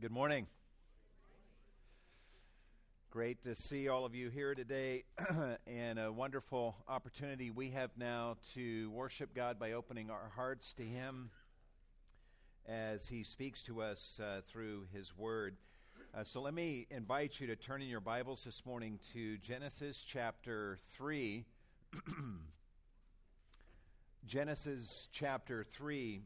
Good morning. Great to see all of you here today, and a wonderful opportunity we have now to worship God by opening our hearts to Him as He speaks to us uh, through His Word. Uh, so let me invite you to turn in your Bibles this morning to Genesis chapter 3. Genesis chapter 3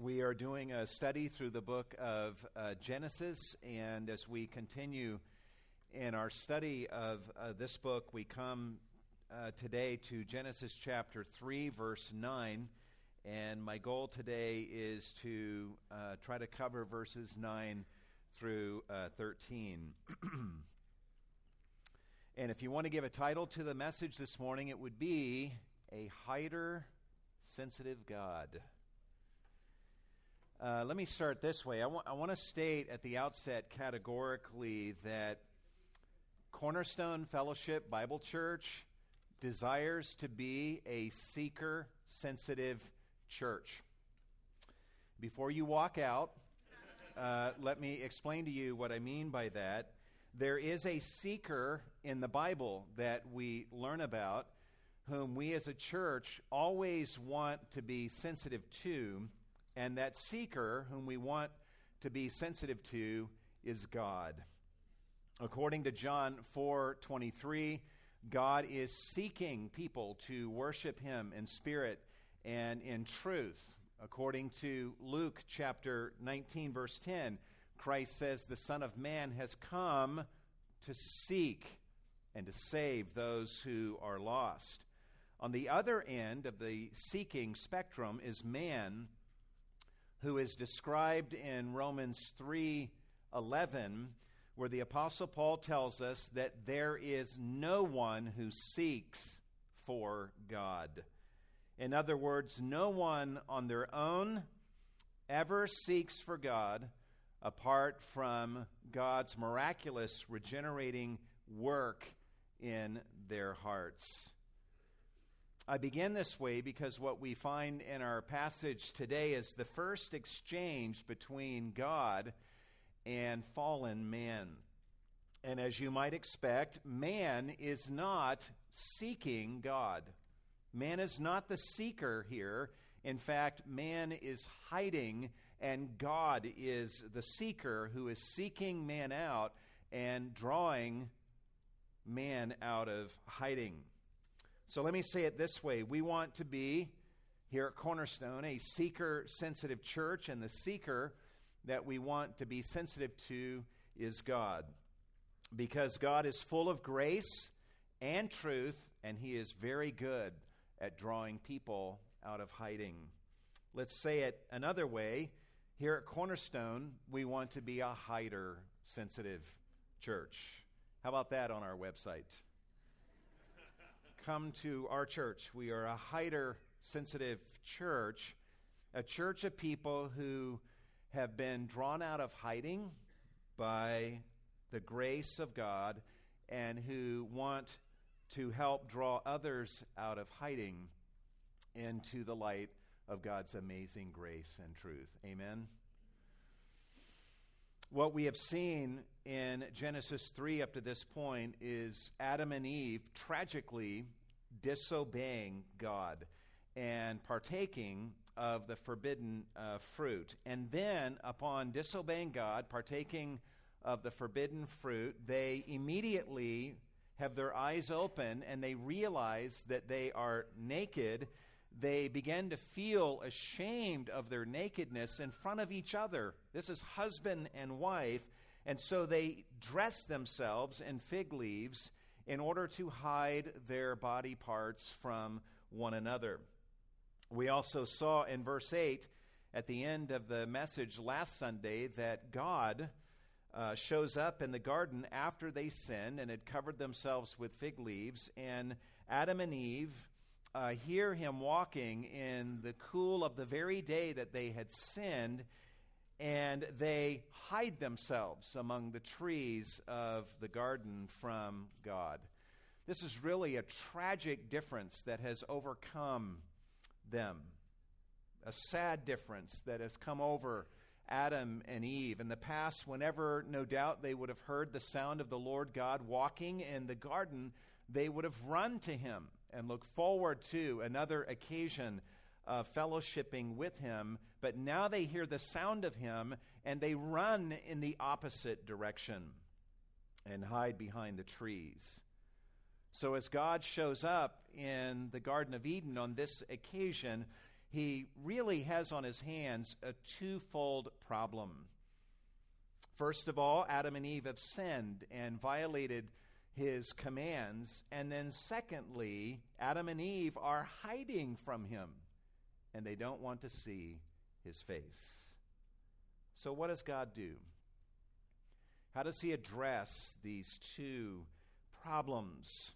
we are doing a study through the book of uh, Genesis, and as we continue in our study of uh, this book, we come uh, today to Genesis chapter 3, verse 9. And my goal today is to uh, try to cover verses 9 through uh, 13. and if you want to give a title to the message this morning, it would be A Hider Sensitive God. Uh, let me start this way. I, wa- I want to state at the outset categorically that Cornerstone Fellowship Bible Church desires to be a seeker sensitive church. Before you walk out, uh, let me explain to you what I mean by that. There is a seeker in the Bible that we learn about whom we as a church always want to be sensitive to and that seeker, whom we want to be sensitive to, is God. According to John 4:23, God is seeking people to worship him in spirit and in truth. According to Luke chapter 19 verse 10, Christ says the Son of Man has come to seek and to save those who are lost. On the other end of the seeking spectrum is man who is described in Romans 3:11 where the apostle Paul tells us that there is no one who seeks for God. In other words, no one on their own ever seeks for God apart from God's miraculous regenerating work in their hearts. I begin this way because what we find in our passage today is the first exchange between God and fallen man. And as you might expect, man is not seeking God. Man is not the seeker here. In fact, man is hiding, and God is the seeker who is seeking man out and drawing man out of hiding. So let me say it this way we want to be here at Cornerstone a seeker sensitive church, and the seeker that we want to be sensitive to is God. Because God is full of grace and truth, and He is very good at drawing people out of hiding. Let's say it another way. Here at Cornerstone, we want to be a hider sensitive church. How about that on our website? Come to our church. We are a hider sensitive church, a church of people who have been drawn out of hiding by the grace of God and who want to help draw others out of hiding into the light of God's amazing grace and truth. Amen. What we have seen in Genesis 3 up to this point is Adam and Eve tragically disobeying God and partaking of the forbidden uh, fruit. And then, upon disobeying God, partaking of the forbidden fruit, they immediately have their eyes open and they realize that they are naked. They began to feel ashamed of their nakedness in front of each other. This is husband and wife. And so they dress themselves in fig leaves in order to hide their body parts from one another. We also saw in verse 8 at the end of the message last Sunday that God uh, shows up in the garden after they sinned and had covered themselves with fig leaves, and Adam and Eve. Uh, hear him walking in the cool of the very day that they had sinned, and they hide themselves among the trees of the garden from God. This is really a tragic difference that has overcome them, a sad difference that has come over Adam and Eve. In the past, whenever, no doubt, they would have heard the sound of the Lord God walking in the garden, they would have run to him and look forward to another occasion of fellowshipping with him. But now they hear the sound of him and they run in the opposite direction and hide behind the trees. So, as God shows up in the Garden of Eden on this occasion, he really has on his hands a twofold problem. First of all, Adam and Eve have sinned and violated his commands. And then, secondly, Adam and Eve are hiding from him and they don't want to see his face. So, what does God do? How does he address these two problems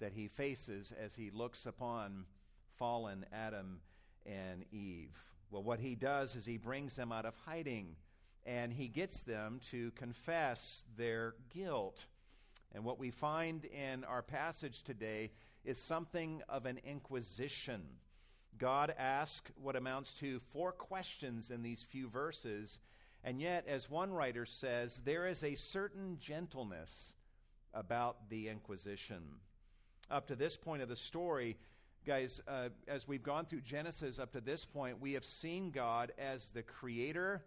that he faces as he looks upon fallen Adam and Eve? Well, what he does is he brings them out of hiding and he gets them to confess their guilt. And what we find in our passage today is something of an inquisition. God asks what amounts to four questions in these few verses, and yet, as one writer says, there is a certain gentleness about the Inquisition. Up to this point of the story, guys, uh, as we've gone through Genesis up to this point, we have seen God as the creator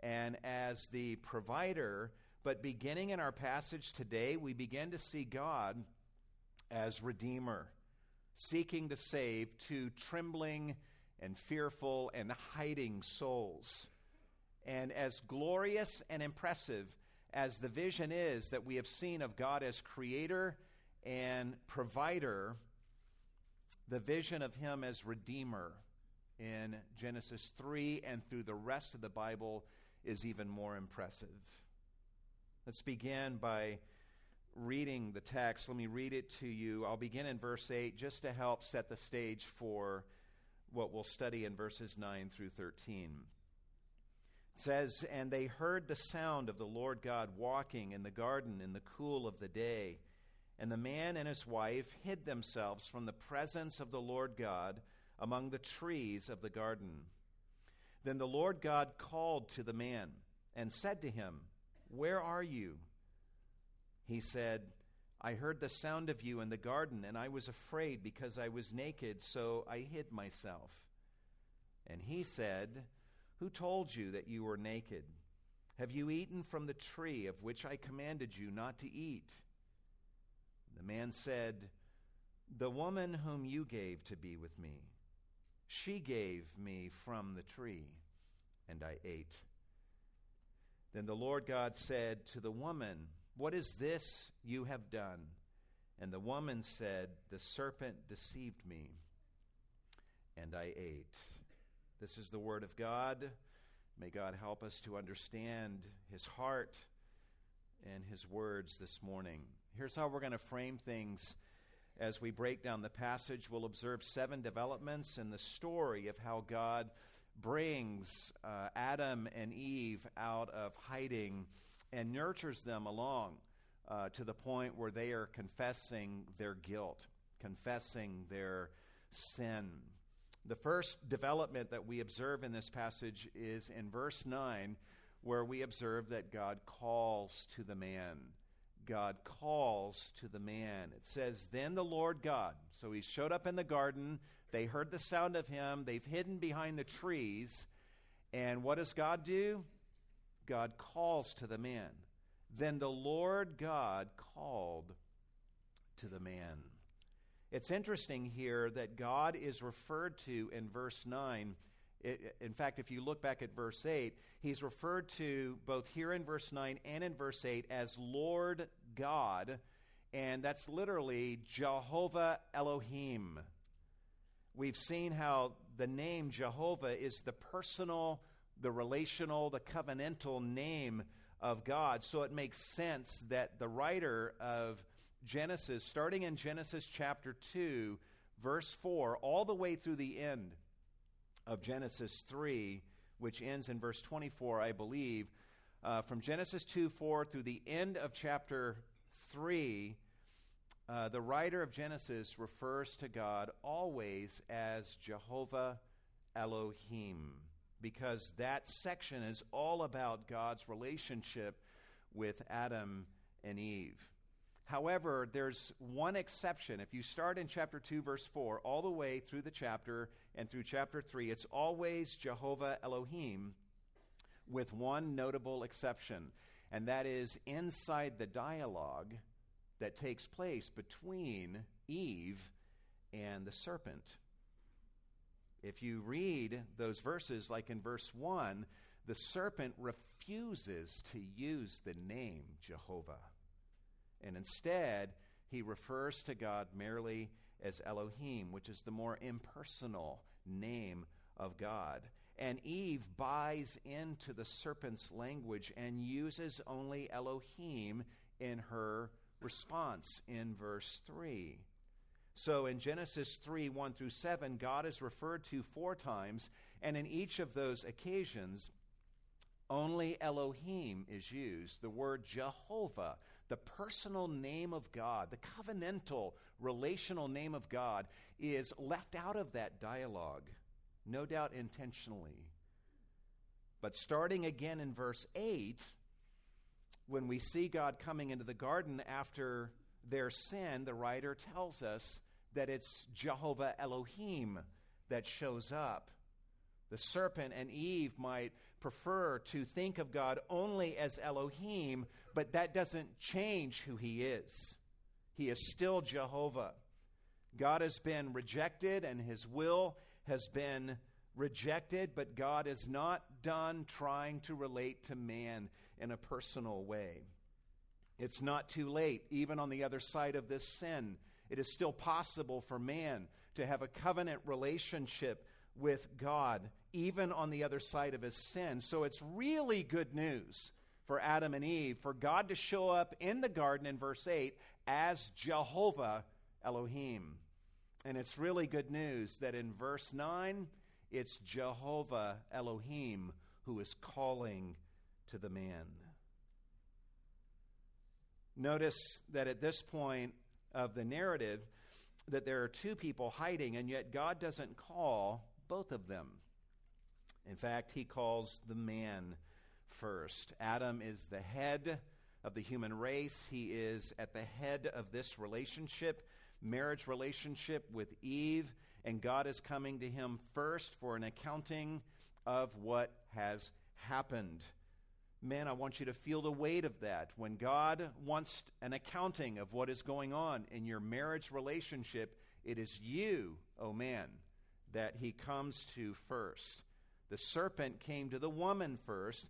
and as the provider. But beginning in our passage today, we begin to see God as redeemer, seeking to save two trembling and fearful and hiding souls. And as glorious and impressive as the vision is that we have seen of God as creator and provider, the vision of him as redeemer in Genesis 3 and through the rest of the Bible is even more impressive. Let's begin by reading the text. Let me read it to you. I'll begin in verse 8 just to help set the stage for what we'll study in verses 9 through 13 says, And they heard the sound of the Lord God walking in the garden in the cool of the day. And the man and his wife hid themselves from the presence of the Lord God among the trees of the garden. Then the Lord God called to the man and said to him, Where are you? He said, I heard the sound of you in the garden, and I was afraid because I was naked, so I hid myself. And he said, who told you that you were naked? Have you eaten from the tree of which I commanded you not to eat? The man said, The woman whom you gave to be with me, she gave me from the tree, and I ate. Then the Lord God said to the woman, What is this you have done? And the woman said, The serpent deceived me, and I ate. This is the Word of God. May God help us to understand His heart and His words this morning. Here's how we're going to frame things as we break down the passage. We'll observe seven developments in the story of how God brings uh, Adam and Eve out of hiding and nurtures them along uh, to the point where they are confessing their guilt, confessing their sin. The first development that we observe in this passage is in verse 9, where we observe that God calls to the man. God calls to the man. It says, Then the Lord God. So he showed up in the garden. They heard the sound of him. They've hidden behind the trees. And what does God do? God calls to the man. Then the Lord God called to the man. It's interesting here that God is referred to in verse 9. It, in fact, if you look back at verse 8, he's referred to both here in verse 9 and in verse 8 as Lord God, and that's literally Jehovah Elohim. We've seen how the name Jehovah is the personal, the relational, the covenantal name of God. So it makes sense that the writer of Genesis, starting in Genesis chapter 2, verse 4, all the way through the end of Genesis 3, which ends in verse 24, I believe. Uh, from Genesis 2 4 through the end of chapter 3, uh, the writer of Genesis refers to God always as Jehovah Elohim because that section is all about God's relationship with Adam and Eve. However, there's one exception. If you start in chapter 2, verse 4, all the way through the chapter and through chapter 3, it's always Jehovah Elohim, with one notable exception, and that is inside the dialogue that takes place between Eve and the serpent. If you read those verses, like in verse 1, the serpent refuses to use the name Jehovah. And instead, he refers to God merely as Elohim, which is the more impersonal name of God. And Eve buys into the serpent's language and uses only Elohim in her response in verse 3. So in Genesis 3 1 through 7, God is referred to four times, and in each of those occasions, only Elohim is used. The word Jehovah, the personal name of God, the covenantal, relational name of God, is left out of that dialogue, no doubt intentionally. But starting again in verse 8, when we see God coming into the garden after their sin, the writer tells us that it's Jehovah Elohim that shows up. The serpent and Eve might prefer to think of God only as Elohim, but that doesn't change who he is. He is still Jehovah. God has been rejected and his will has been rejected, but God is not done trying to relate to man in a personal way. It's not too late, even on the other side of this sin. It is still possible for man to have a covenant relationship with God, even on the other side of his sin. So it's really good news for Adam and Eve for God to show up in the garden in verse 8 as Jehovah Elohim. And it's really good news that in verse 9, it's Jehovah Elohim who is calling to the man. Notice that at this point of the narrative, that there are two people hiding, and yet God doesn't call both of them. In fact, he calls the man first. Adam is the head of the human race, he is at the head of this relationship, marriage relationship with Eve, and God is coming to him first for an accounting of what has happened. Man, I want you to feel the weight of that. When God wants an accounting of what is going on in your marriage relationship, it is you, oh man, that he comes to first. The serpent came to the woman first.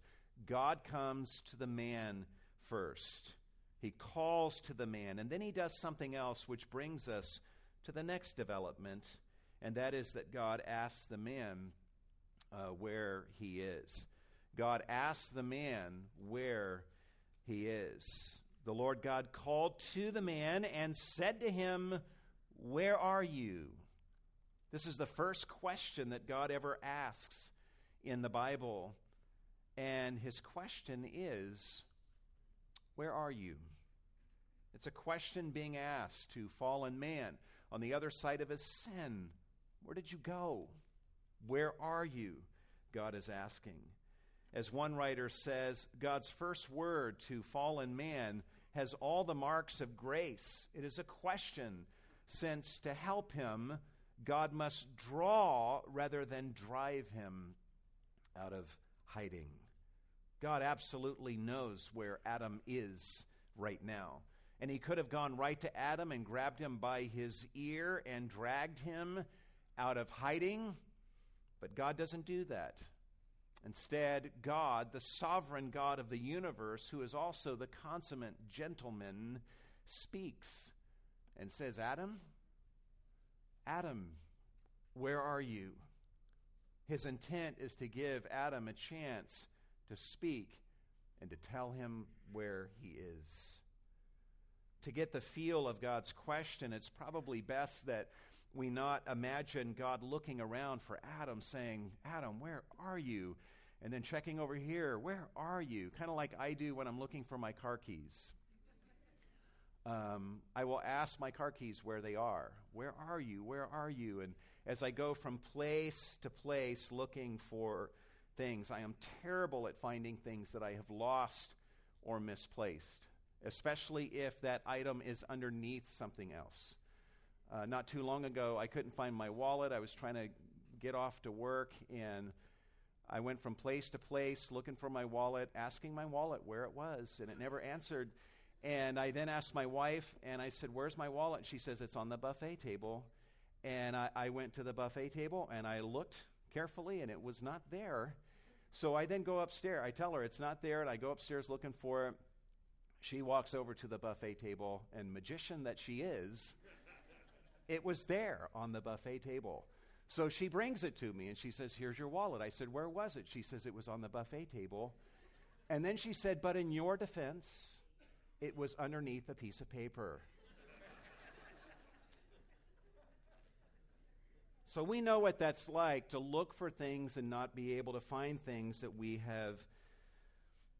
God comes to the man first. He calls to the man, and then he does something else which brings us to the next development, and that is that God asks the man uh, where he is. God asks the man where he is. The Lord God called to the man and said to him, Where are you? This is the first question that God ever asks in the Bible. And his question is, Where are you? It's a question being asked to fallen man on the other side of his sin. Where did you go? Where are you? God is asking. As one writer says, God's first word to fallen man has all the marks of grace. It is a question, since to help him, God must draw rather than drive him out of hiding. God absolutely knows where Adam is right now. And he could have gone right to Adam and grabbed him by his ear and dragged him out of hiding, but God doesn't do that. Instead, God, the sovereign God of the universe, who is also the consummate gentleman, speaks and says, Adam, Adam, where are you? His intent is to give Adam a chance to speak and to tell him where he is. To get the feel of God's question, it's probably best that we not imagine God looking around for Adam saying, Adam, where are you? and then checking over here, where are you? Kind of like I do when I'm looking for my car keys. Um, I will ask my car keys where they are. Where are you? Where are you? And as I go from place to place looking for things. I am terrible at finding things that I have lost or misplaced, especially if that item is underneath something else. Uh, not too long ago, I couldn't find my wallet. I was trying to get off to work, and I went from place to place looking for my wallet, asking my wallet where it was, and it never answered. And I then asked my wife, and I said, Where's my wallet? And she says, It's on the buffet table. And I, I went to the buffet table and I looked carefully, and it was not there. So I then go upstairs. I tell her it's not there, and I go upstairs looking for it. She walks over to the buffet table, and magician that she is, it was there on the buffet table. So she brings it to me and she says, Here's your wallet. I said, Where was it? She says, It was on the buffet table. And then she said, But in your defense, it was underneath a piece of paper. so we know what that's like to look for things and not be able to find things that we have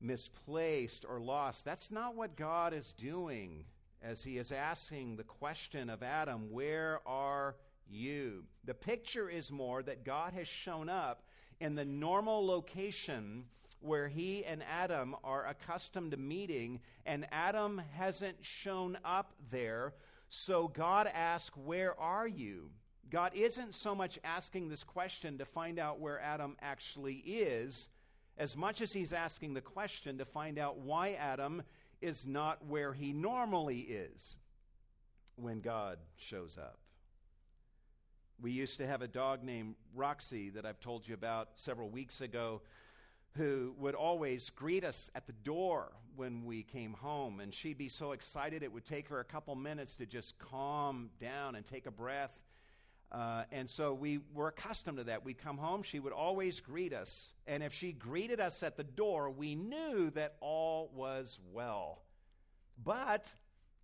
misplaced or lost. That's not what God is doing as he is asking the question of Adam, Where are you? The picture is more that God has shown up in the normal location where he and Adam are accustomed to meeting, and Adam hasn't shown up there. So God asks, Where are you? God isn't so much asking this question to find out where Adam actually is, as much as he's asking the question to find out why Adam is not where he normally is when God shows up. We used to have a dog named Roxy that I've told you about several weeks ago who would always greet us at the door when we came home. And she'd be so excited it would take her a couple minutes to just calm down and take a breath. Uh, and so we were accustomed to that. We'd come home, she would always greet us. And if she greeted us at the door, we knew that all was well. But,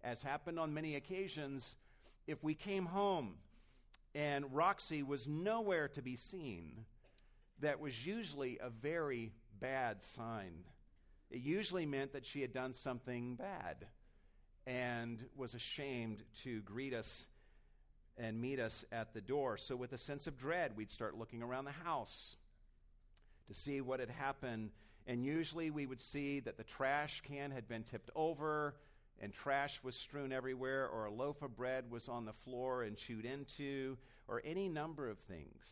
as happened on many occasions, if we came home and Roxy was nowhere to be seen, that was usually a very bad sign. It usually meant that she had done something bad and was ashamed to greet us and meet us at the door. So, with a sense of dread, we'd start looking around the house to see what had happened. And usually we would see that the trash can had been tipped over and trash was strewn everywhere, or a loaf of bread was on the floor and chewed into, or any number of things.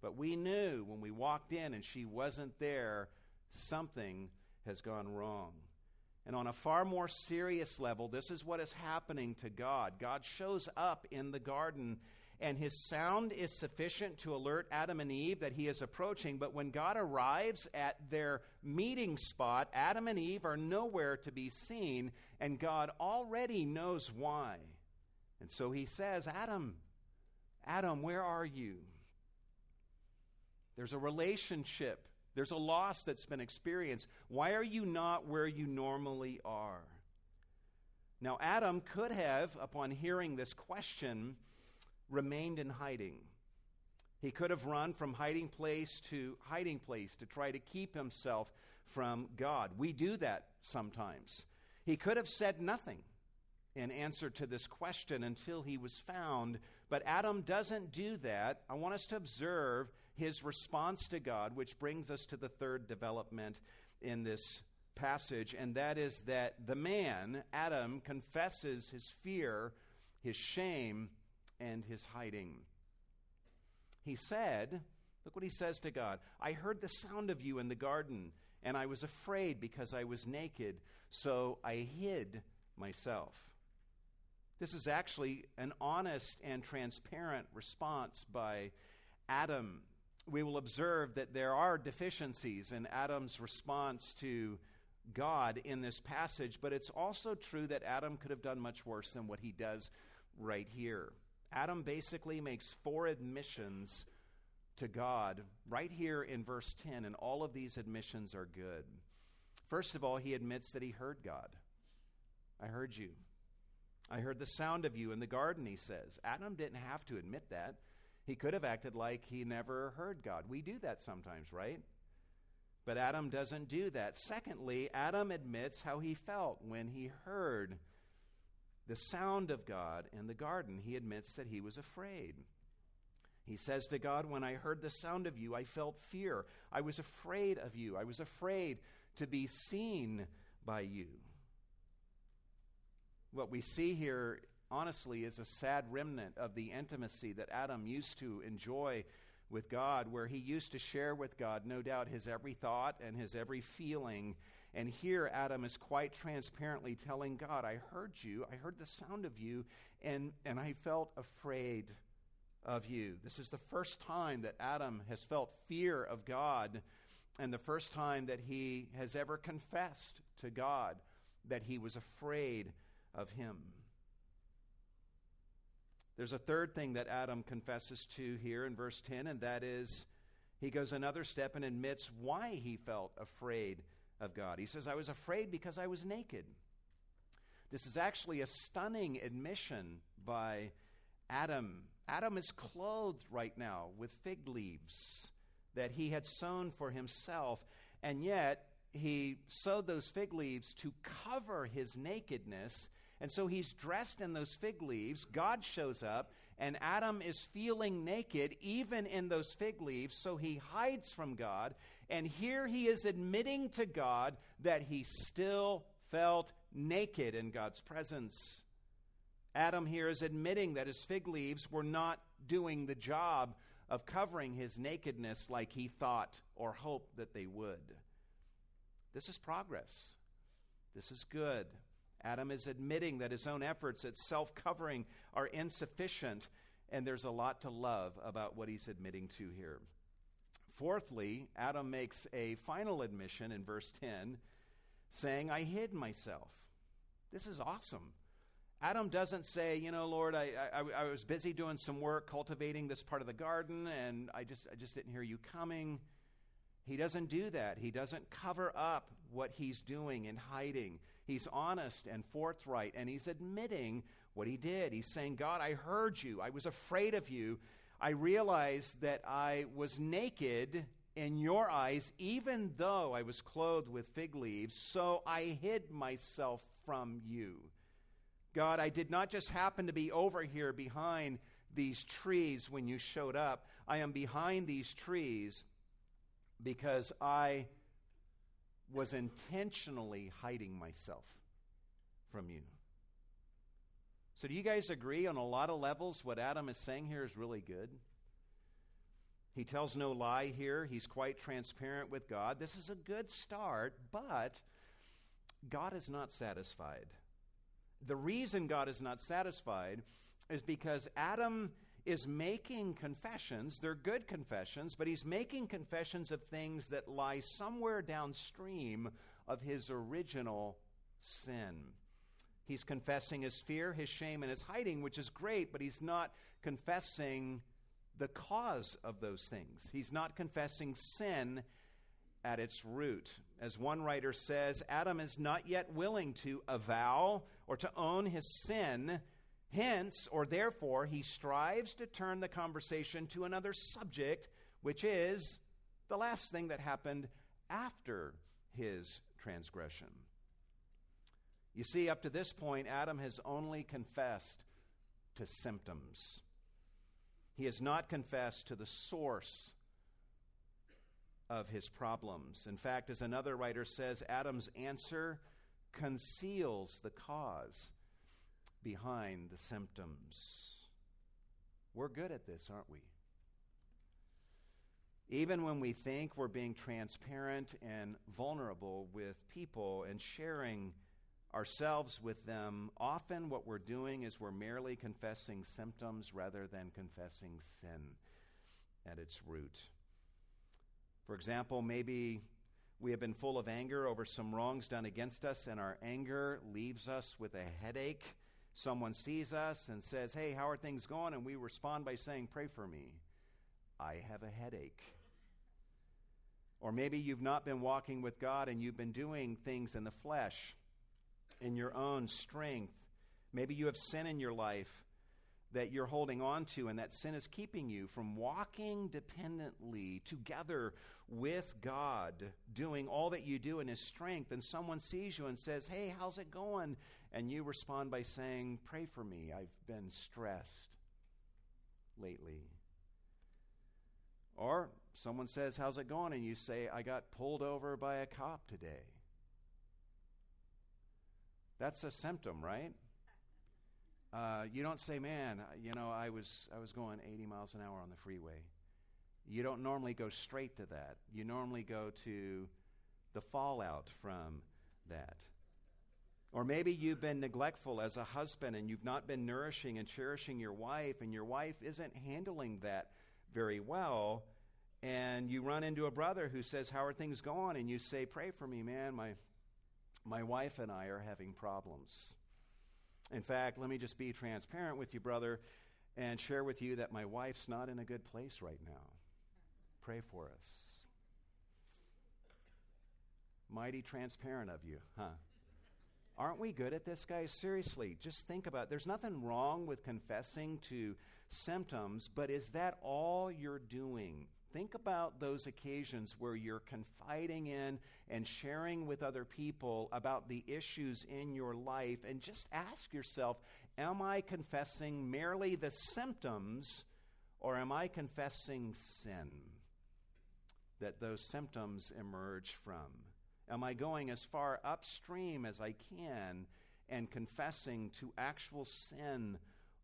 But we knew when we walked in and she wasn't there, something has gone wrong. And on a far more serious level, this is what is happening to God. God shows up in the garden and his sound is sufficient to alert Adam and Eve that he is approaching. But when God arrives at their meeting spot, Adam and Eve are nowhere to be seen, and God already knows why. And so he says, Adam, Adam, where are you? There's a relationship, there's a loss that's been experienced. Why are you not where you normally are? Now, Adam could have, upon hearing this question, remained in hiding. He could have run from hiding place to hiding place to try to keep himself from God. We do that sometimes. He could have said nothing in answer to this question until he was found, but Adam doesn't do that. I want us to observe his response to God, which brings us to the third development in this passage, and that is that the man, Adam, confesses his fear, his shame, and his hiding. He said, Look what he says to God I heard the sound of you in the garden, and I was afraid because I was naked, so I hid myself. This is actually an honest and transparent response by Adam. We will observe that there are deficiencies in Adam's response to God in this passage, but it's also true that Adam could have done much worse than what he does right here. Adam basically makes four admissions to God right here in verse 10, and all of these admissions are good. First of all, he admits that he heard God. I heard you. I heard the sound of you in the garden, he says. Adam didn't have to admit that. He could have acted like he never heard God. We do that sometimes, right? But Adam doesn't do that. Secondly, Adam admits how he felt when he heard the sound of God in the garden, he admits that he was afraid. He says to God, When I heard the sound of you, I felt fear. I was afraid of you. I was afraid to be seen by you. What we see here, honestly, is a sad remnant of the intimacy that Adam used to enjoy with God, where he used to share with God, no doubt, his every thought and his every feeling. And here, Adam is quite transparently telling God, I heard you, I heard the sound of you, and, and I felt afraid of you. This is the first time that Adam has felt fear of God, and the first time that he has ever confessed to God that he was afraid of him. There's a third thing that Adam confesses to here in verse 10, and that is he goes another step and admits why he felt afraid of God. He says, I was afraid because I was naked. This is actually a stunning admission by Adam. Adam is clothed right now with fig leaves that he had sewn for himself, and yet he sewed those fig leaves to cover his nakedness and so he's dressed in those fig leaves. God shows up, and Adam is feeling naked even in those fig leaves, so he hides from God. And here he is admitting to God that he still felt naked in God's presence. Adam here is admitting that his fig leaves were not doing the job of covering his nakedness like he thought or hoped that they would. This is progress. This is good. Adam is admitting that his own efforts at self covering are insufficient, and there's a lot to love about what he's admitting to here. Fourthly, Adam makes a final admission in verse 10, saying, I hid myself. This is awesome. Adam doesn't say, you know, Lord, I, I, I, was busy doing some work cultivating this part of the garden, and I just, I just didn't hear you coming. He doesn't do that. He doesn't cover up what he's doing and hiding. He's honest and forthright, and he's admitting what he did. He's saying, God, I heard you. I was afraid of you. I realized that I was naked in your eyes, even though I was clothed with fig leaves, so I hid myself from you. God, I did not just happen to be over here behind these trees when you showed up. I am behind these trees because I was intentionally hiding myself from you. So, do you guys agree on a lot of levels what Adam is saying here is really good? He tells no lie here. He's quite transparent with God. This is a good start, but God is not satisfied. The reason God is not satisfied is because Adam is making confessions. They're good confessions, but he's making confessions of things that lie somewhere downstream of his original sin. He's confessing his fear, his shame, and his hiding, which is great, but he's not confessing the cause of those things. He's not confessing sin at its root. As one writer says, Adam is not yet willing to avow or to own his sin Hence, or therefore, he strives to turn the conversation to another subject, which is the last thing that happened after his transgression. You see, up to this point, Adam has only confessed to symptoms. He has not confessed to the source of his problems. In fact, as another writer says, Adam's answer conceals the cause behind the symptoms. We're good at this, aren't we? Even when we think we're being transparent and vulnerable with people and sharing ourselves with them, often what we're doing is we're merely confessing symptoms rather than confessing sin at its root. For example, maybe we have been full of anger over some wrongs done against us, and our anger leaves us with a headache someone sees us and says, Hey, how are things going? And we respond by saying, Pray for me. I have a headache. Or maybe you've not been walking with God and you've been doing things in the flesh, in your own strength. Maybe you have sin in your life that you're holding on to, and that sin is keeping you from walking dependently together with God, doing all that you do in His strength. And someone sees you and says, Hey, how's it going? And you respond by saying, Pray for me. I've been stressed lately. Or someone says, How's it going? And you say, I got pulled over by a cop today. That's a symptom, right? Uh, you don't say, Man, you know, I was, I was going 80 miles an hour on the freeway. You don't normally go straight to that. You normally go to the fallout from that. Or maybe you've been neglectful as a husband and you've not been nourishing and cherishing your wife, and your wife isn't handling that very well. And you run into a brother who says, How are things going? And you say, Pray for me, man. My, my wife and I are having problems. In fact, let me just be transparent with you, brother, and share with you that my wife's not in a good place right now. Pray for us. Mighty transparent of you, huh? Aren't we good at this, guys? Seriously, just think about it. There's nothing wrong with confessing to symptoms, but is that all you're doing? Think about those occasions where you're confiding in and sharing with other people about the issues in your life, and just ask yourself Am I confessing merely the symptoms, or am I confessing sin that those symptoms emerge from? Am I going as far upstream as I can and confessing to actual sin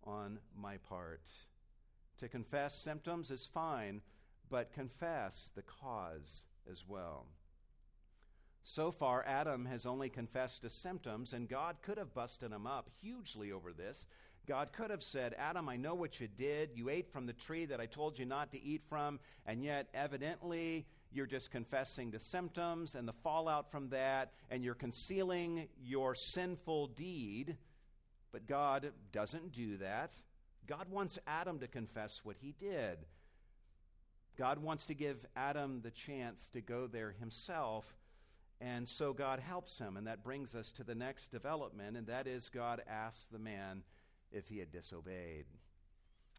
on my part? To confess symptoms is fine, but confess the cause as well. So far, Adam has only confessed to symptoms, and God could have busted him up hugely over this. God could have said, Adam, I know what you did. You ate from the tree that I told you not to eat from, and yet evidently you're just confessing the symptoms and the fallout from that, and you're concealing your sinful deed. But God doesn't do that. God wants Adam to confess what he did. God wants to give Adam the chance to go there himself. And so God helps him. And that brings us to the next development, and that is God asks the man if he had disobeyed.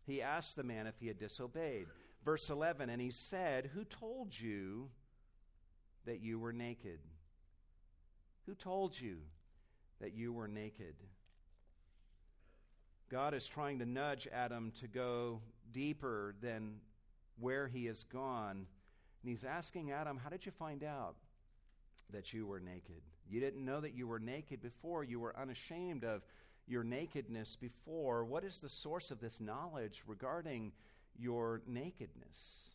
He asked the man if he had disobeyed. Verse 11, and he said, Who told you that you were naked? Who told you that you were naked? God is trying to nudge Adam to go deeper than where he has gone. And he's asking Adam, How did you find out that you were naked? You didn't know that you were naked before. You were unashamed of your nakedness before. What is the source of this knowledge regarding your nakedness?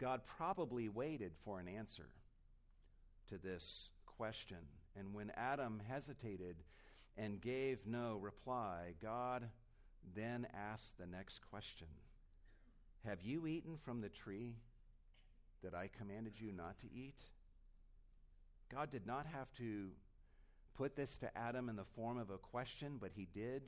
God probably waited for an answer to this question. And when Adam hesitated and gave no reply, God then asked the next question Have you eaten from the tree that I commanded you not to eat? God did not have to put this to Adam in the form of a question, but he did.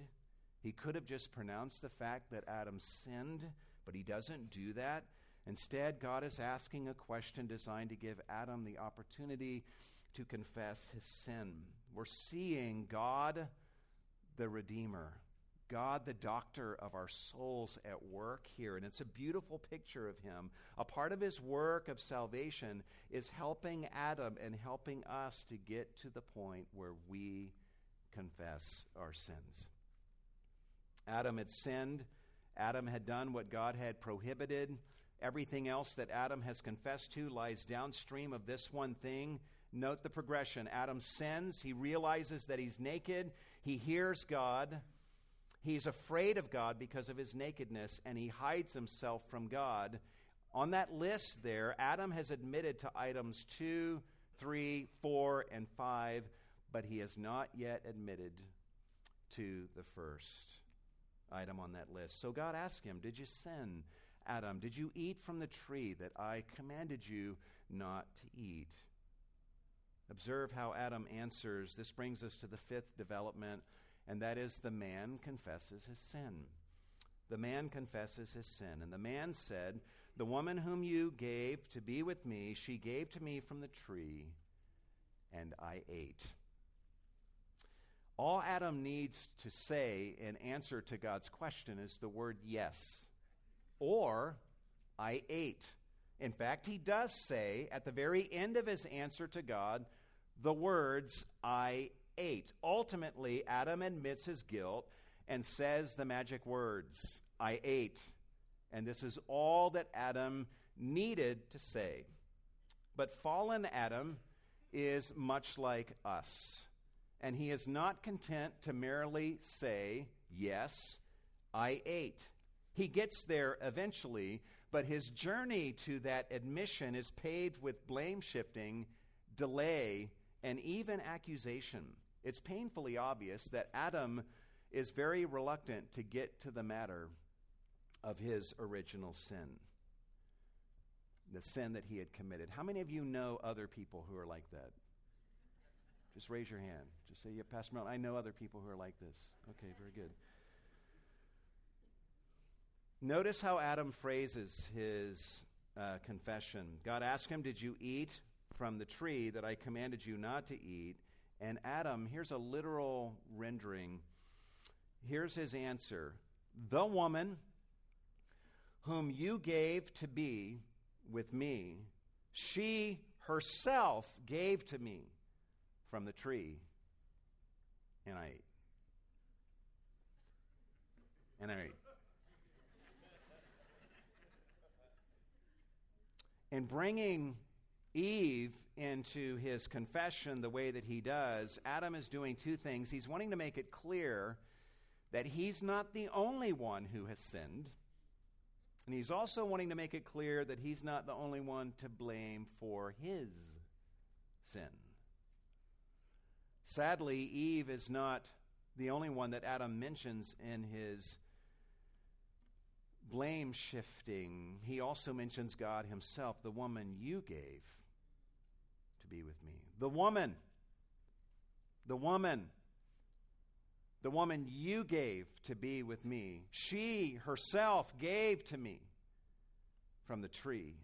He could have just pronounced the fact that Adam sinned, but he doesn't do that. Instead, God is asking a question designed to give Adam the opportunity to confess his sin. We're seeing God, the Redeemer, God, the doctor of our souls, at work here. And it's a beautiful picture of him. A part of his work of salvation is helping Adam and helping us to get to the point where we confess our sins. Adam had sinned. Adam had done what God had prohibited. Everything else that Adam has confessed to lies downstream of this one thing. Note the progression. Adam sins. He realizes that he's naked. He hears God. He's afraid of God because of his nakedness, and he hides himself from God. On that list there, Adam has admitted to items two, three, four, and five, but he has not yet admitted to the first item on that list. So God asked him, Did you sin, Adam? Did you eat from the tree that I commanded you not to eat? Observe how Adam answers. This brings us to the fifth development, and that is the man confesses his sin. The man confesses his sin. And the man said, The woman whom you gave to be with me, she gave to me from the tree, and I ate. All Adam needs to say in answer to God's question is the word yes, or I ate. In fact, he does say at the very end of his answer to God the words, I ate. Ultimately, Adam admits his guilt and says the magic words, I ate. And this is all that Adam needed to say. But fallen Adam is much like us. And he is not content to merely say, Yes, I ate. He gets there eventually, but his journey to that admission is paved with blame shifting, delay, and even accusation. It's painfully obvious that Adam is very reluctant to get to the matter of his original sin, the sin that he had committed. How many of you know other people who are like that? Just raise your hand. Just say, yeah, Pastor Mel, I know other people who are like this. Okay, very good. Notice how Adam phrases his uh, confession. God asked him, Did you eat from the tree that I commanded you not to eat? And Adam, here's a literal rendering. Here's his answer The woman whom you gave to be with me, she herself gave to me from the tree, and I ate. And I ate. In bringing Eve into his confession the way that he does, Adam is doing two things. He's wanting to make it clear that he's not the only one who has sinned. And he's also wanting to make it clear that he's not the only one to blame for his sin. Sadly, Eve is not the only one that Adam mentions in his blame shifting, he also mentions God himself, the woman you gave be with me. The woman, the woman, the woman you gave to be with me. She herself gave to me from the tree,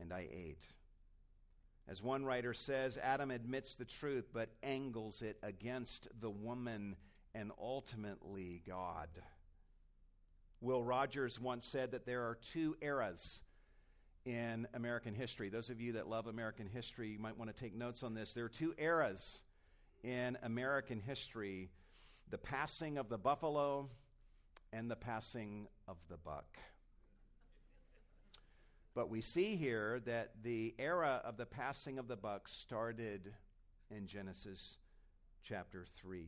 and I ate. As one writer says, Adam admits the truth but angles it against the woman and ultimately God. Will Rogers once said that there are two eras in American history. Those of you that love American history, you might want to take notes on this. There are two eras in American history the passing of the buffalo and the passing of the buck. But we see here that the era of the passing of the buck started in Genesis chapter 3.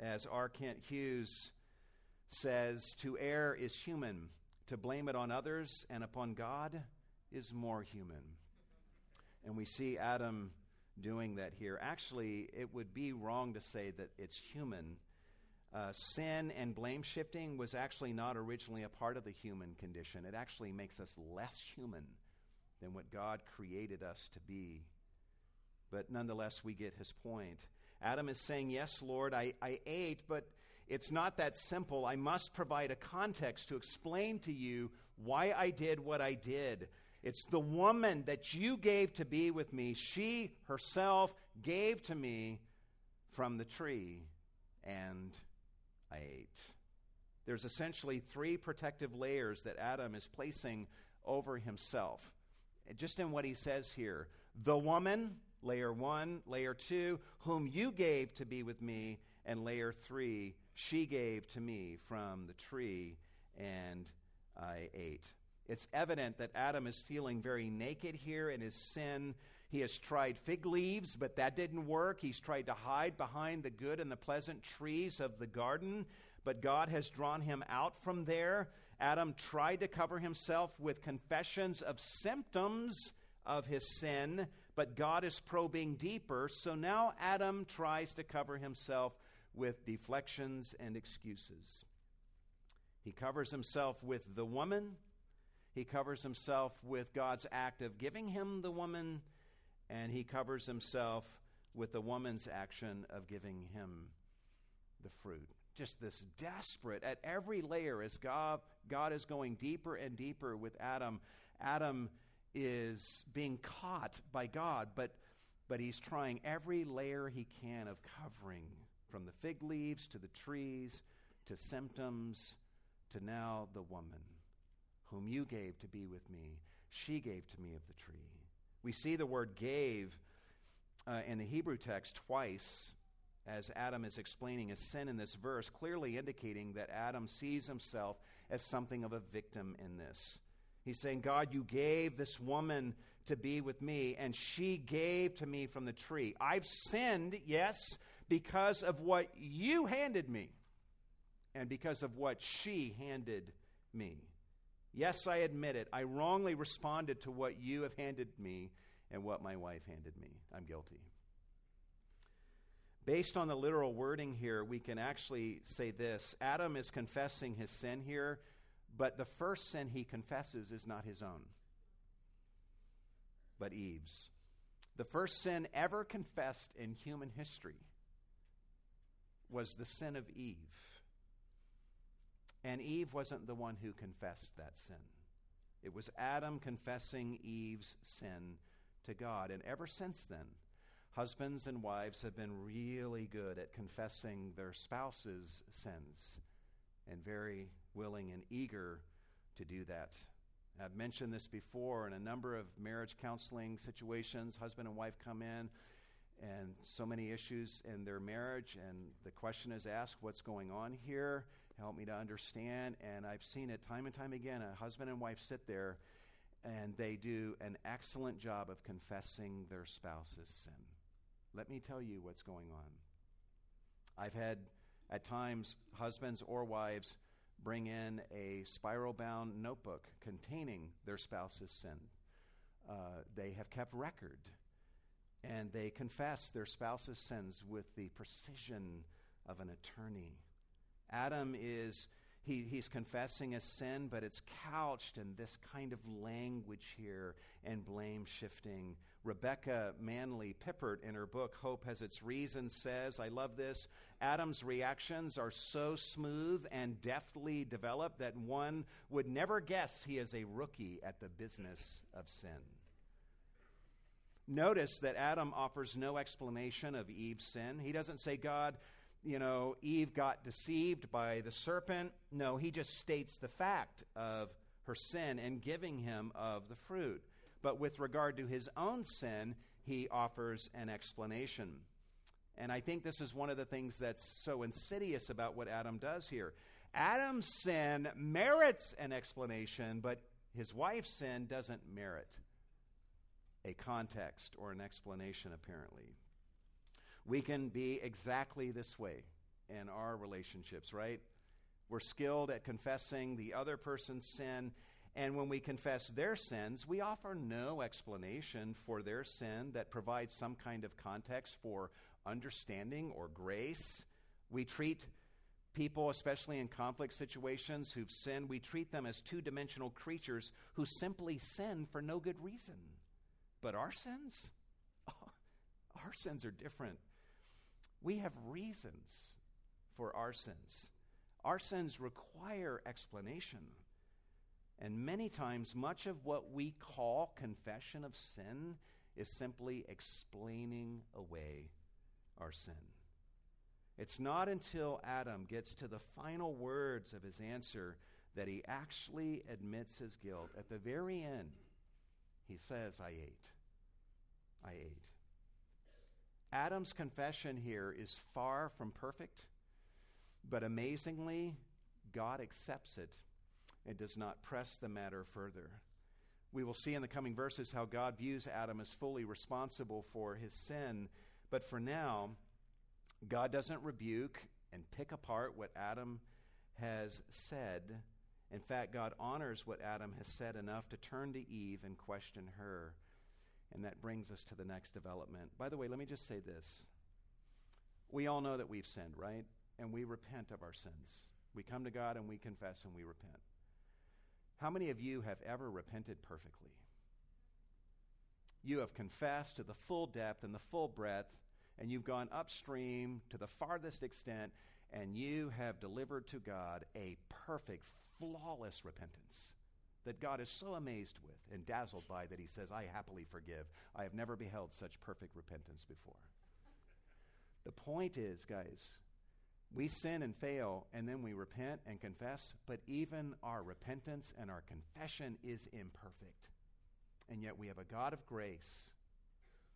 As R. Kent Hughes says to err is human, to blame it on others and upon God is more human. And we see Adam doing that here. Actually, it would be wrong to say that it's human. Uh, sin and blame shifting was actually not originally a part of the human condition. It actually makes us less human than what God created us to be. But nonetheless, we get his point. Adam is saying, Yes, Lord, I, I ate, but it's not that simple. I must provide a context to explain to you why I did what I did. It's the woman that you gave to be with me. She herself gave to me from the tree, and I ate. There's essentially three protective layers that Adam is placing over himself. Just in what he says here the woman, layer one, layer two, whom you gave to be with me, and layer three, she gave to me from the tree, and I ate. It's evident that Adam is feeling very naked here in his sin. He has tried fig leaves, but that didn't work. He's tried to hide behind the good and the pleasant trees of the garden, but God has drawn him out from there. Adam tried to cover himself with confessions of symptoms of his sin, but God is probing deeper. So now Adam tries to cover himself with deflections and excuses. He covers himself with the woman. He covers himself with God's act of giving him the woman, and he covers himself with the woman's action of giving him the fruit. Just this desperate, at every layer, as God, God is going deeper and deeper with Adam, Adam is being caught by God, but, but he's trying every layer he can of covering from the fig leaves to the trees to symptoms to now the woman whom you gave to be with me. She gave to me of the tree. We see the word gave uh, in the Hebrew text twice as Adam is explaining his sin in this verse, clearly indicating that Adam sees himself as something of a victim in this. He's saying, God, you gave this woman to be with me, and she gave to me from the tree. I've sinned, yes, because of what you handed me, and because of what she handed me. Yes, I admit it. I wrongly responded to what you have handed me and what my wife handed me. I'm guilty. Based on the literal wording here, we can actually say this Adam is confessing his sin here, but the first sin he confesses is not his own, but Eve's. The first sin ever confessed in human history was the sin of Eve. And Eve wasn't the one who confessed that sin. It was Adam confessing Eve's sin to God. And ever since then, husbands and wives have been really good at confessing their spouse's sins and very willing and eager to do that. I've mentioned this before in a number of marriage counseling situations. Husband and wife come in, and so many issues in their marriage, and the question is asked, What's going on here? Help me to understand. And I've seen it time and time again. A husband and wife sit there, and they do an excellent job of confessing their spouse's sin. Let me tell you what's going on. I've had, at times, husbands or wives bring in a spiral bound notebook containing their spouse's sin. Uh, they have kept record and they confess their spouse's sins with the precision of an attorney. Adam is he, he's confessing a sin, but it's couched in this kind of language here and blame shifting. Rebecca Manley Pippert, in her book Hope Has Its Reasons, says, I love this. Adam's reactions are so smooth and deftly developed that one would never guess he is a rookie at the business of sin. Notice that Adam offers no explanation of Eve's sin. He doesn't say, God, you know, Eve got deceived by the serpent. No, he just states the fact of her sin and giving him of the fruit. But with regard to his own sin, he offers an explanation. And I think this is one of the things that's so insidious about what Adam does here. Adam's sin merits an explanation, but his wife's sin doesn't merit a context or an explanation, apparently. We can be exactly this way in our relationships, right? We're skilled at confessing the other person's sin, and when we confess their sins, we offer no explanation for their sin that provides some kind of context for understanding or grace. We treat people, especially in conflict situations who've sinned, we treat them as two dimensional creatures who simply sin for no good reason. But our sins? our sins are different. We have reasons for our sins. Our sins require explanation. And many times, much of what we call confession of sin is simply explaining away our sin. It's not until Adam gets to the final words of his answer that he actually admits his guilt. At the very end, he says, I ate. I ate. Adam's confession here is far from perfect, but amazingly, God accepts it and does not press the matter further. We will see in the coming verses how God views Adam as fully responsible for his sin, but for now, God doesn't rebuke and pick apart what Adam has said. In fact, God honors what Adam has said enough to turn to Eve and question her. And that brings us to the next development. By the way, let me just say this. We all know that we've sinned, right? And we repent of our sins. We come to God and we confess and we repent. How many of you have ever repented perfectly? You have confessed to the full depth and the full breadth, and you've gone upstream to the farthest extent, and you have delivered to God a perfect, flawless repentance that God is so amazed with and dazzled by that he says, I happily forgive. I have never beheld such perfect repentance before. The point is, guys, we sin and fail, and then we repent and confess, but even our repentance and our confession is imperfect. And yet we have a God of grace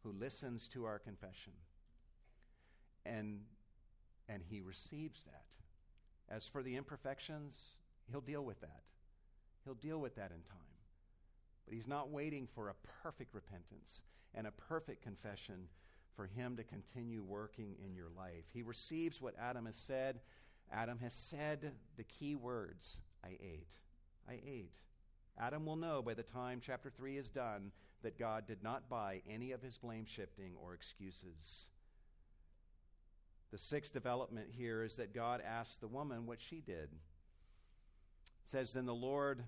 who listens to our confession. And, and he receives that. As for the imperfections, He'll deal with that. He'll deal with that in time. But He's not waiting for a perfect repentance and a perfect confession for Him to continue working in your life. He receives what Adam has said. Adam has said the key words I ate. I ate. Adam will know by the time chapter 3 is done that God did not buy any of his blame shifting or excuses. The sixth development here is that God asked the woman what she did. It says, Then the Lord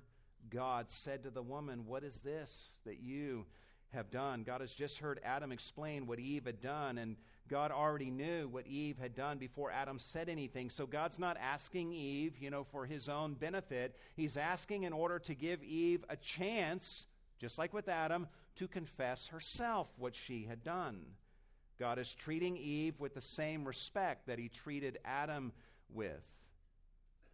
God said to the woman, What is this that you have done? God has just heard Adam explain what Eve had done, and God already knew what Eve had done before Adam said anything. So God's not asking Eve, you know, for his own benefit. He's asking in order to give Eve a chance, just like with Adam, to confess herself what she had done. God is treating Eve with the same respect that he treated Adam with.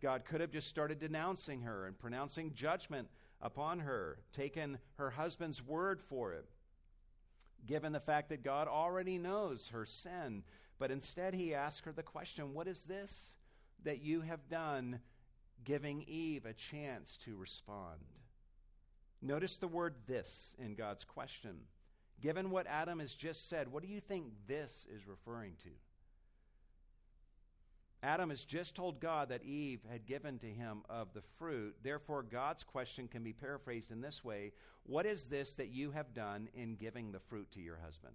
God could have just started denouncing her and pronouncing judgment upon her, taken her husband's word for it, given the fact that God already knows her sin. But instead, he asked her the question What is this that you have done, giving Eve a chance to respond? Notice the word this in God's question. Given what Adam has just said, what do you think this is referring to? Adam has just told God that Eve had given to him of the fruit. Therefore, God's question can be paraphrased in this way What is this that you have done in giving the fruit to your husband?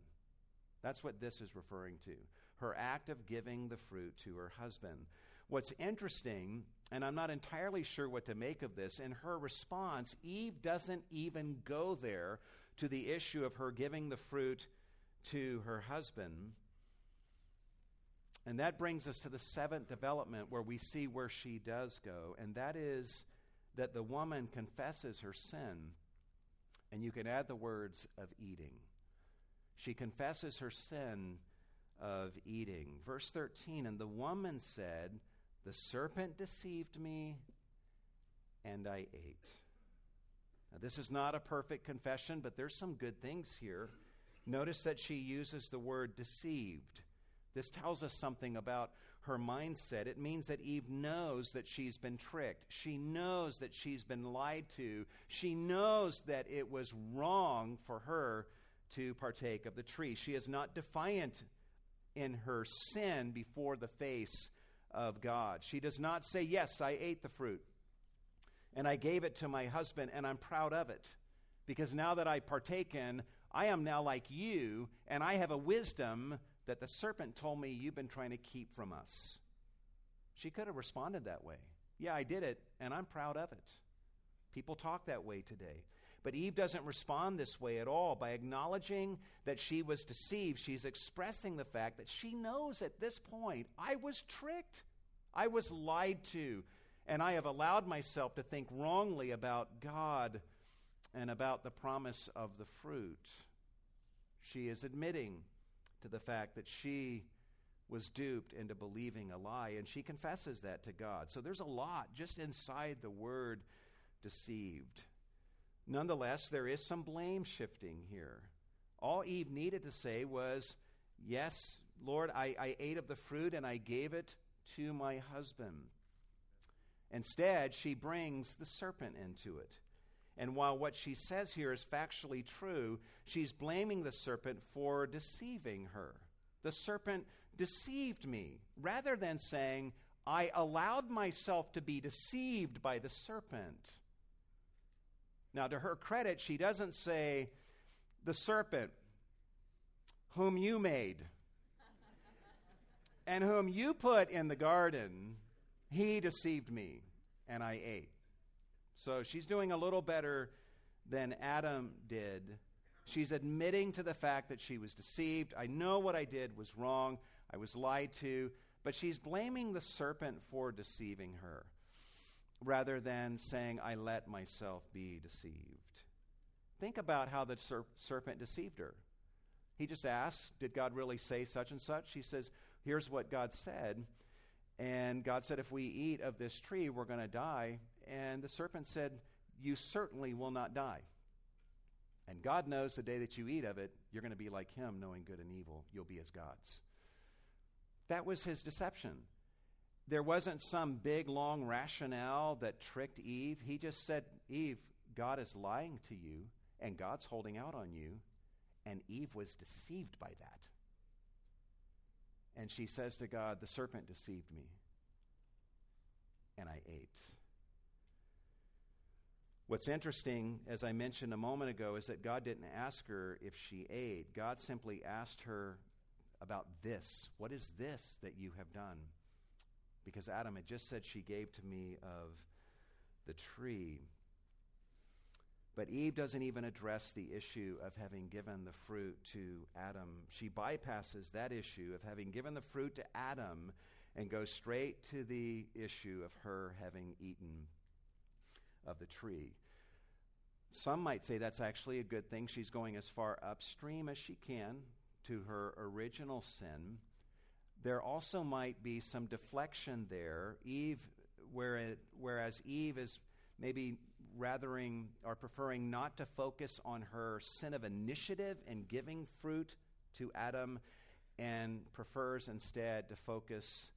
That's what this is referring to. Her act of giving the fruit to her husband. What's interesting, and I'm not entirely sure what to make of this, in her response, Eve doesn't even go there to the issue of her giving the fruit to her husband. And that brings us to the seventh development where we see where she does go, and that is that the woman confesses her sin, and you can add the words of eating. She confesses her sin of eating. Verse 13 And the woman said, the serpent deceived me, and I ate. Now, this is not a perfect confession, but there's some good things here. Notice that she uses the word deceived. This tells us something about her mindset. It means that Eve knows that she's been tricked. She knows that she's been lied to. She knows that it was wrong for her to partake of the tree. She is not defiant in her sin before the face of God. She does not say, Yes, I ate the fruit and I gave it to my husband, and I'm proud of it. Because now that I partake in, I am now like you, and I have a wisdom that the serpent told me you've been trying to keep from us. She could have responded that way. Yeah, I did it, and I'm proud of it. People talk that way today. But Eve doesn't respond this way at all. By acknowledging that she was deceived, she's expressing the fact that she knows at this point, I was tricked. I was lied to. And I have allowed myself to think wrongly about God and about the promise of the fruit. She is admitting to the fact that she was duped into believing a lie, and she confesses that to God. So there's a lot just inside the word deceived. Nonetheless, there is some blame shifting here. All Eve needed to say was, Yes, Lord, I, I ate of the fruit and I gave it to my husband. Instead, she brings the serpent into it. And while what she says here is factually true, she's blaming the serpent for deceiving her. The serpent deceived me, rather than saying, I allowed myself to be deceived by the serpent. Now, to her credit, she doesn't say, the serpent whom you made and whom you put in the garden, he deceived me and I ate. So she's doing a little better than Adam did. She's admitting to the fact that she was deceived. I know what I did was wrong. I was lied to. But she's blaming the serpent for deceiving her rather than saying, I let myself be deceived. Think about how the ser- serpent deceived her. He just asked, Did God really say such and such? She says, Here's what God said. And God said, If we eat of this tree, we're going to die. And the serpent said, You certainly will not die. And God knows the day that you eat of it, you're going to be like Him, knowing good and evil. You'll be as gods. That was his deception. there wasn't some big, long rationale that tricked Eve. He just said, Eve, God is lying to you, and God's holding out on you. And Eve was deceived by that. And she says to God, The serpent deceived me, and I ate. What's interesting, as I mentioned a moment ago, is that God didn't ask her if she ate. God simply asked her about this. What is this that you have done? Because Adam had just said she gave to me of the tree. But Eve doesn't even address the issue of having given the fruit to Adam. She bypasses that issue of having given the fruit to Adam and goes straight to the issue of her having eaten of the tree. Some might say that's actually a good thing. She's going as far upstream as she can to her original sin. There also might be some deflection there. Eve, whereas Eve is maybe rathering or preferring not to focus on her sin of initiative in giving fruit to Adam and prefers instead to focus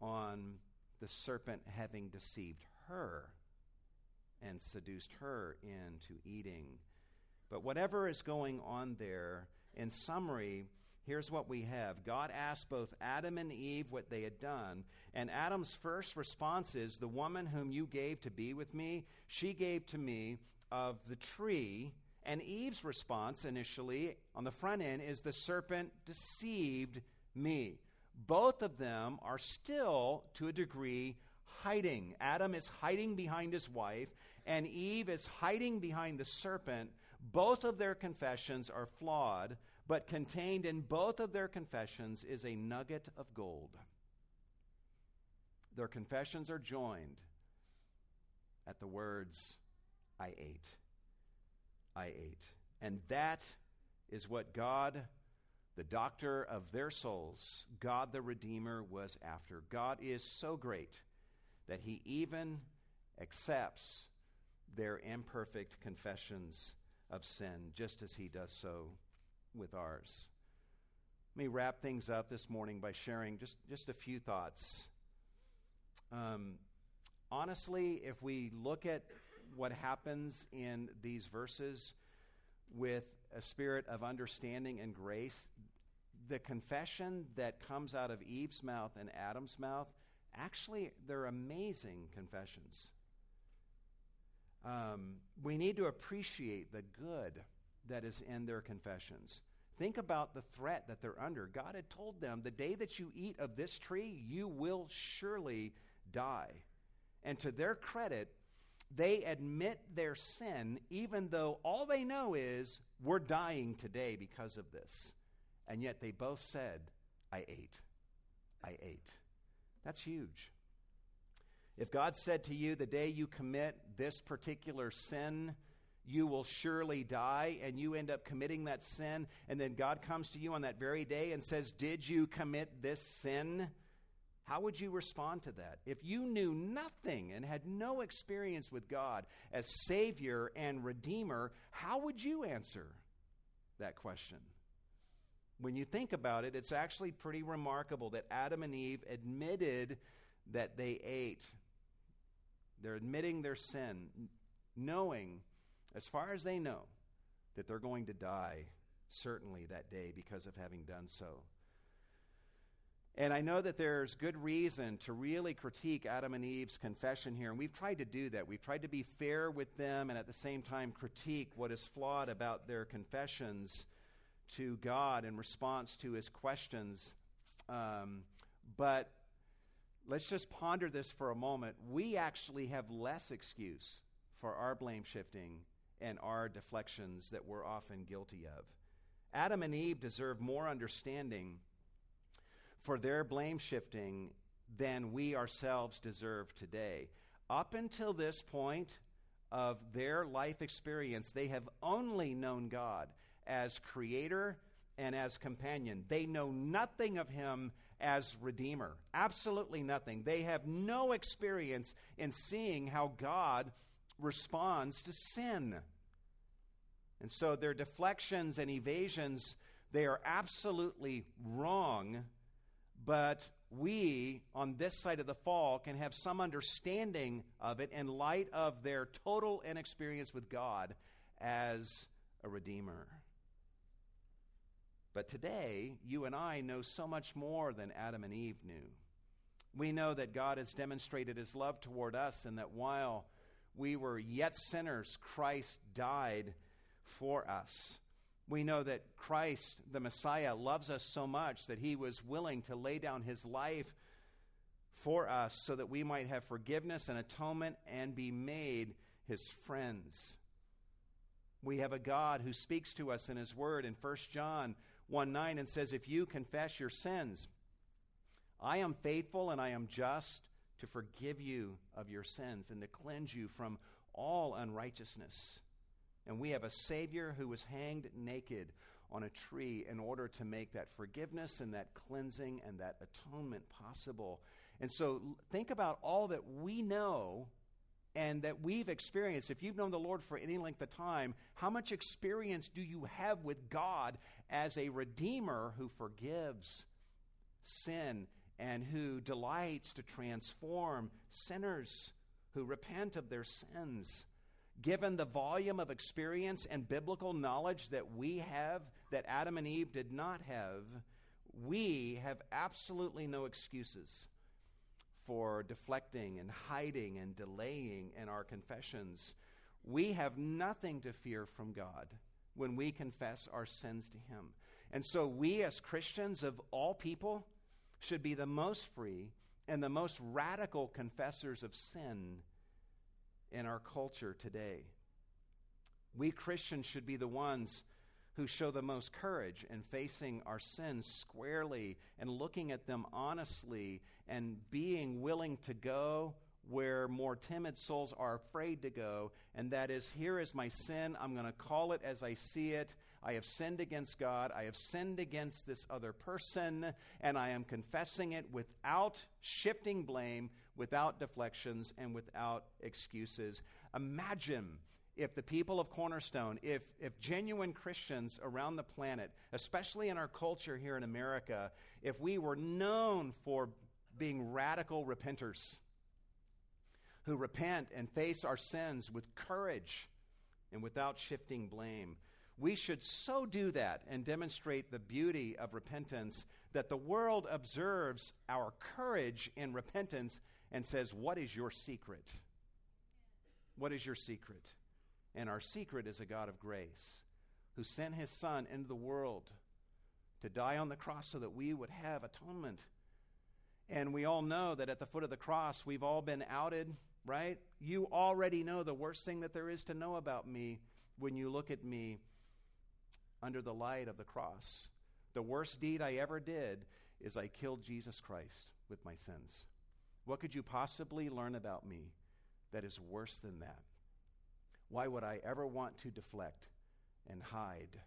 on the serpent having deceived her and seduced her into eating. But whatever is going on there, in summary, here's what we have God asked both Adam and Eve what they had done. And Adam's first response is The woman whom you gave to be with me, she gave to me of the tree. And Eve's response initially on the front end is The serpent deceived me. Both of them are still, to a degree, hiding. Adam is hiding behind his wife, and Eve is hiding behind the serpent. Both of their confessions are flawed, but contained in both of their confessions is a nugget of gold. Their confessions are joined at the words, I ate. I ate. And that is what God, the doctor of their souls, God the Redeemer, was after. God is so great that he even accepts their imperfect confessions of sin, just as he does so with ours. Let me wrap things up this morning by sharing just, just a few thoughts. Um, honestly, if we look at what happens in these verses with a spirit of understanding and grace, the confession that comes out of Eve's mouth and Adam's mouth, actually, they're amazing confessions. Um, we need to appreciate the good that is in their confessions. Think about the threat that they're under. God had told them, the day that you eat of this tree, you will surely die. And to their credit, they admit their sin, even though all they know is, we're dying today because of this. And yet they both said, I ate. I ate. That's huge. If God said to you, the day you commit this particular sin, you will surely die, and you end up committing that sin, and then God comes to you on that very day and says, Did you commit this sin? How would you respond to that? If you knew nothing and had no experience with God as Savior and Redeemer, how would you answer that question? When you think about it, it's actually pretty remarkable that Adam and Eve admitted that they ate. They're admitting their sin, knowing as far as they know, that they're going to die certainly that day because of having done so. And I know that there's good reason to really critique Adam and Eve's confession here, and we've tried to do that. We've tried to be fair with them and at the same time critique what is flawed about their confessions to God in response to his questions. Um, but let's just ponder this for a moment. We actually have less excuse for our blame shifting and our deflections that we're often guilty of. Adam and Eve deserve more understanding for their blame shifting than we ourselves deserve today. Up until this point of their life experience, they have only known God as creator and as companion. They know nothing of him as redeemer. Absolutely nothing. They have no experience in seeing how God responds to sin. And so their deflections and evasions, they are absolutely wrong, but we, on this side of the fall, can have some understanding of it in light of their total inexperience with God as a Redeemer. But today, you and I know so much more than Adam and Eve knew. We know that God has demonstrated his love toward us, and that while we were yet sinners, Christ died for us. We know that Christ, the Messiah, loves us so much that he was willing to lay down his life for us so that we might have forgiveness and atonement and be made his friends. We have a God who speaks to us in his word in 1 John 1 9 and says, If you confess your sins, I am faithful and I am just to forgive you of your sins and to cleanse you from all unrighteousness. And we have a Savior who was hanged naked on a tree in order to make that forgiveness and that cleansing and that atonement possible. And so think about all that we know and that we've experienced. If you've known the Lord for any length of time, how much experience do you have with God as a Redeemer who forgives sin and who delights to transform sinners who repent of their sins? given the volume of experience and biblical knowledge that we have that Adam and Eve did not have, we have absolutely no excuses for deflecting and hiding and delaying in our confessions. We have nothing to fear from God when we confess our sins to Him. And so, we as Christians of all people should be the most free and the most radical confessors of sin in our culture today. We Christians should be the ones who show the most courage in facing our sins squarely and looking at them honestly and being willing to go where more timid souls are afraid to go, and that is here is my sin. I'm going to call it as I see it. I have sinned against God. I have sinned against this other person, and I am confessing it without shifting blame, without deflections, and without excuses. Imagine if the people of Cornerstone, if, if genuine Christians around the planet, especially in our culture here in America, if we were known for being radical repenters who repent and face our sins with courage and without shifting blame, we should so do that and demonstrate the beauty of repentance that the world observes our courage in repentance and says, What is your secret? What is your secret? And our secret is a God of grace who sent his Son into the world to die on the cross so that we would have atonement. And we all know that at the foot of the cross, we've all been outed, right? You already know the worst thing that there is to know about me when you look at me under the light of the cross. The worst deed I ever did is I killed Jesus Christ with my sins. What could you possibly learn about me that is worse than that? Why would I ever want to deflect and hide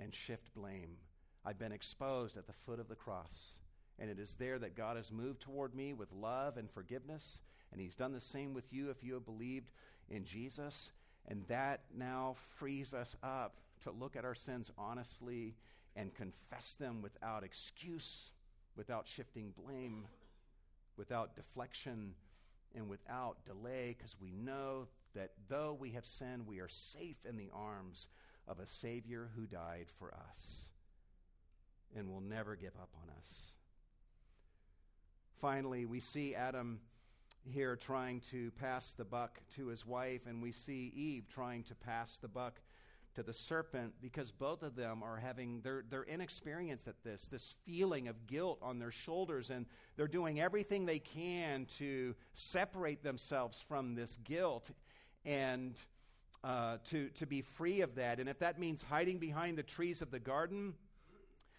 and shift blame? I've been exposed at the foot of the cross. And it is there that God has moved toward me with love and forgiveness. And He's done the same with you if you have believed in Jesus. And that now frees us up to look at our sins honestly and confess them without excuse, without shifting blame without deflection and without delay, because we know that though we have sinned, we are safe in the arms of a Savior who died for us and will never give up on us. Finally, we see Adam here trying to pass the buck to his wife, and we see Eve trying to pass the buck to the serpent because both of them are having they're, they're inexperienced at this this feeling of guilt on their shoulders and they're doing everything they can to separate themselves from this guilt and uh, to, to be free of that and if that means hiding behind the trees of the garden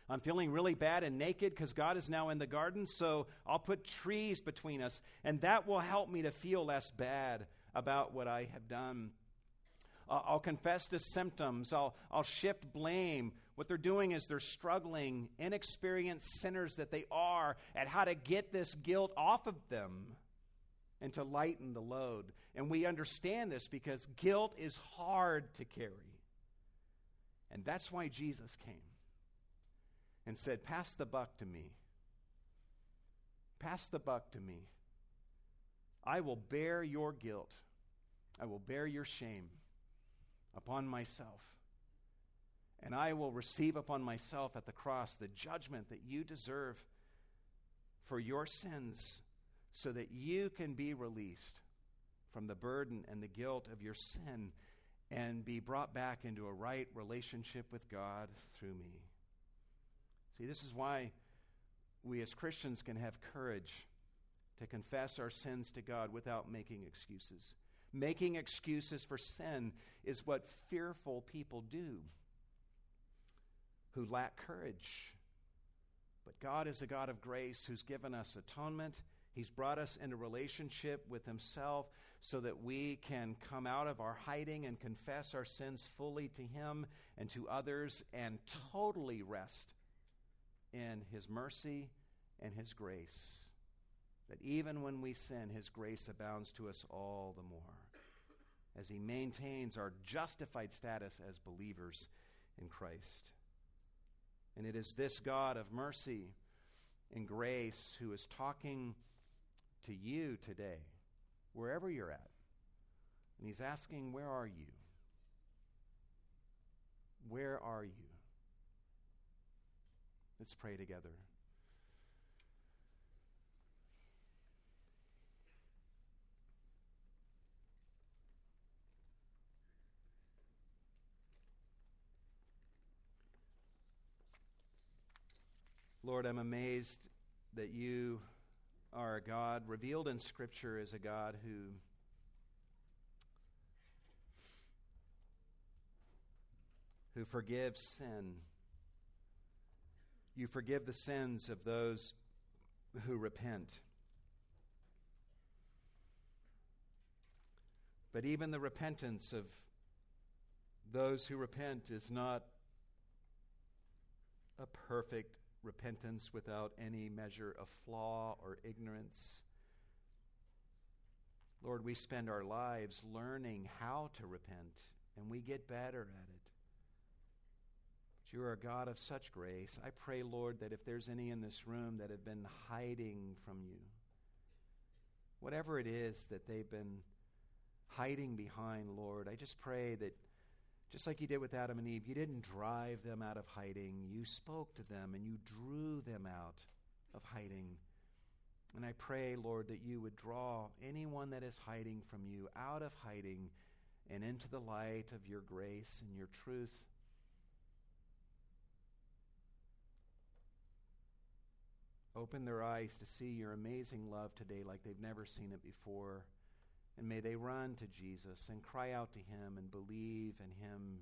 I'm feeling really bad and naked because God is now in the garden, so I'll put trees between us, and that will help me to feel less bad about what I have done. I'll confess to symptoms. I'll, I'll shift blame. What they're doing is they're struggling, inexperienced sinners that they are, at how to get this guilt off of them and to lighten the load. And we understand this because guilt is hard to carry. And that's why Jesus came and said, Pass the buck to me. Pass the buck to me. I will bear your guilt. I will bear your shame upon myself. And I will receive upon myself at the cross the judgment that you deserve for your sins so that you can be released from the burden and the guilt of your sin and be brought back into a right relationship with God through me. See, this is why we as Christians can have courage to confess our sins to God without making excuses. Making excuses for sin is what fearful people do who lack courage. But God is a God of grace who's given us atonement. He's brought us into relationship with Himself so that we can come out of our hiding and confess our sins fully to Him and to others and totally rest in His mercy and His grace. That even when we sin, His grace abounds to us all the more as He maintains our justified status as believers in Christ. And it is this God of mercy and grace who is talking to you today, wherever you're at. And He's asking, Where are you? Where are you? Let's pray together. Lord, I'm amazed that you are a God revealed in Scripture as a God who who forgives sin. You forgive the sins of those who repent. But even the repentance of those who repent is not a perfect repentance without any measure of flaw or ignorance. Lord, we spend our lives learning how to repent, and we get better at it. But you are a God of such grace. I pray, Lord, that if there's any in this room that have been hiding from you, whatever it is that they've been hiding behind, Lord, I just pray that just like you did with Adam and Eve, you didn't drive them out of hiding. You spoke to them and you drew them out of hiding. And I pray, Lord, that you would draw anyone that is hiding from you out of hiding and into the light of your grace and your truth. Open their eyes to see your amazing love today like they've never seen it before. And may they run to Jesus and cry out to him and believe in him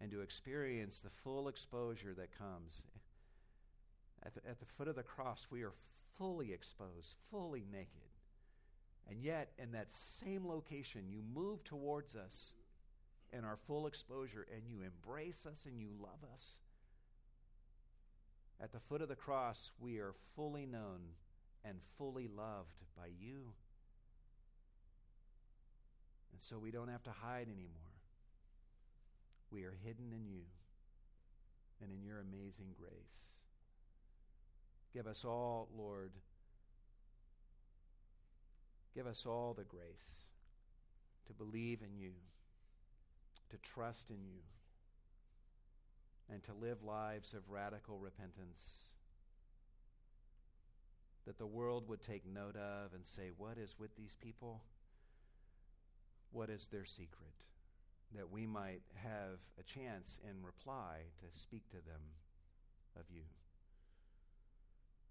and to experience the full exposure that comes. At the, at the foot of the cross, we are fully exposed, fully naked. And yet, in that same location, you move towards us in our full exposure and you embrace us and you love us. At the foot of the cross, we are fully known and fully loved by you. And so we don't have to hide anymore. We are hidden in you and in your amazing grace. Give us all, Lord, give us all the grace to believe in you, to trust in you, and to live lives of radical repentance that the world would take note of and say, What is with these people? What is their secret, that we might have a chance in reply to speak to them of you.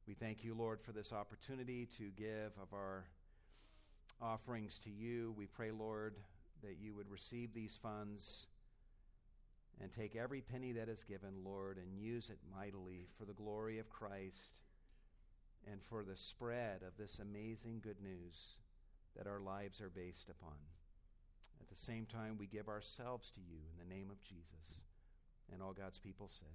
We thank you, Lord, for this opportunity to give of our offerings to you. We pray, Lord, that you would receive these funds and take every penny that is given, Lord, and use it mightily for the glory of Christ and for the spread of this amazing good news that our lives are based upon. At the same time, we give ourselves to you in the name of Jesus. And all God's people said,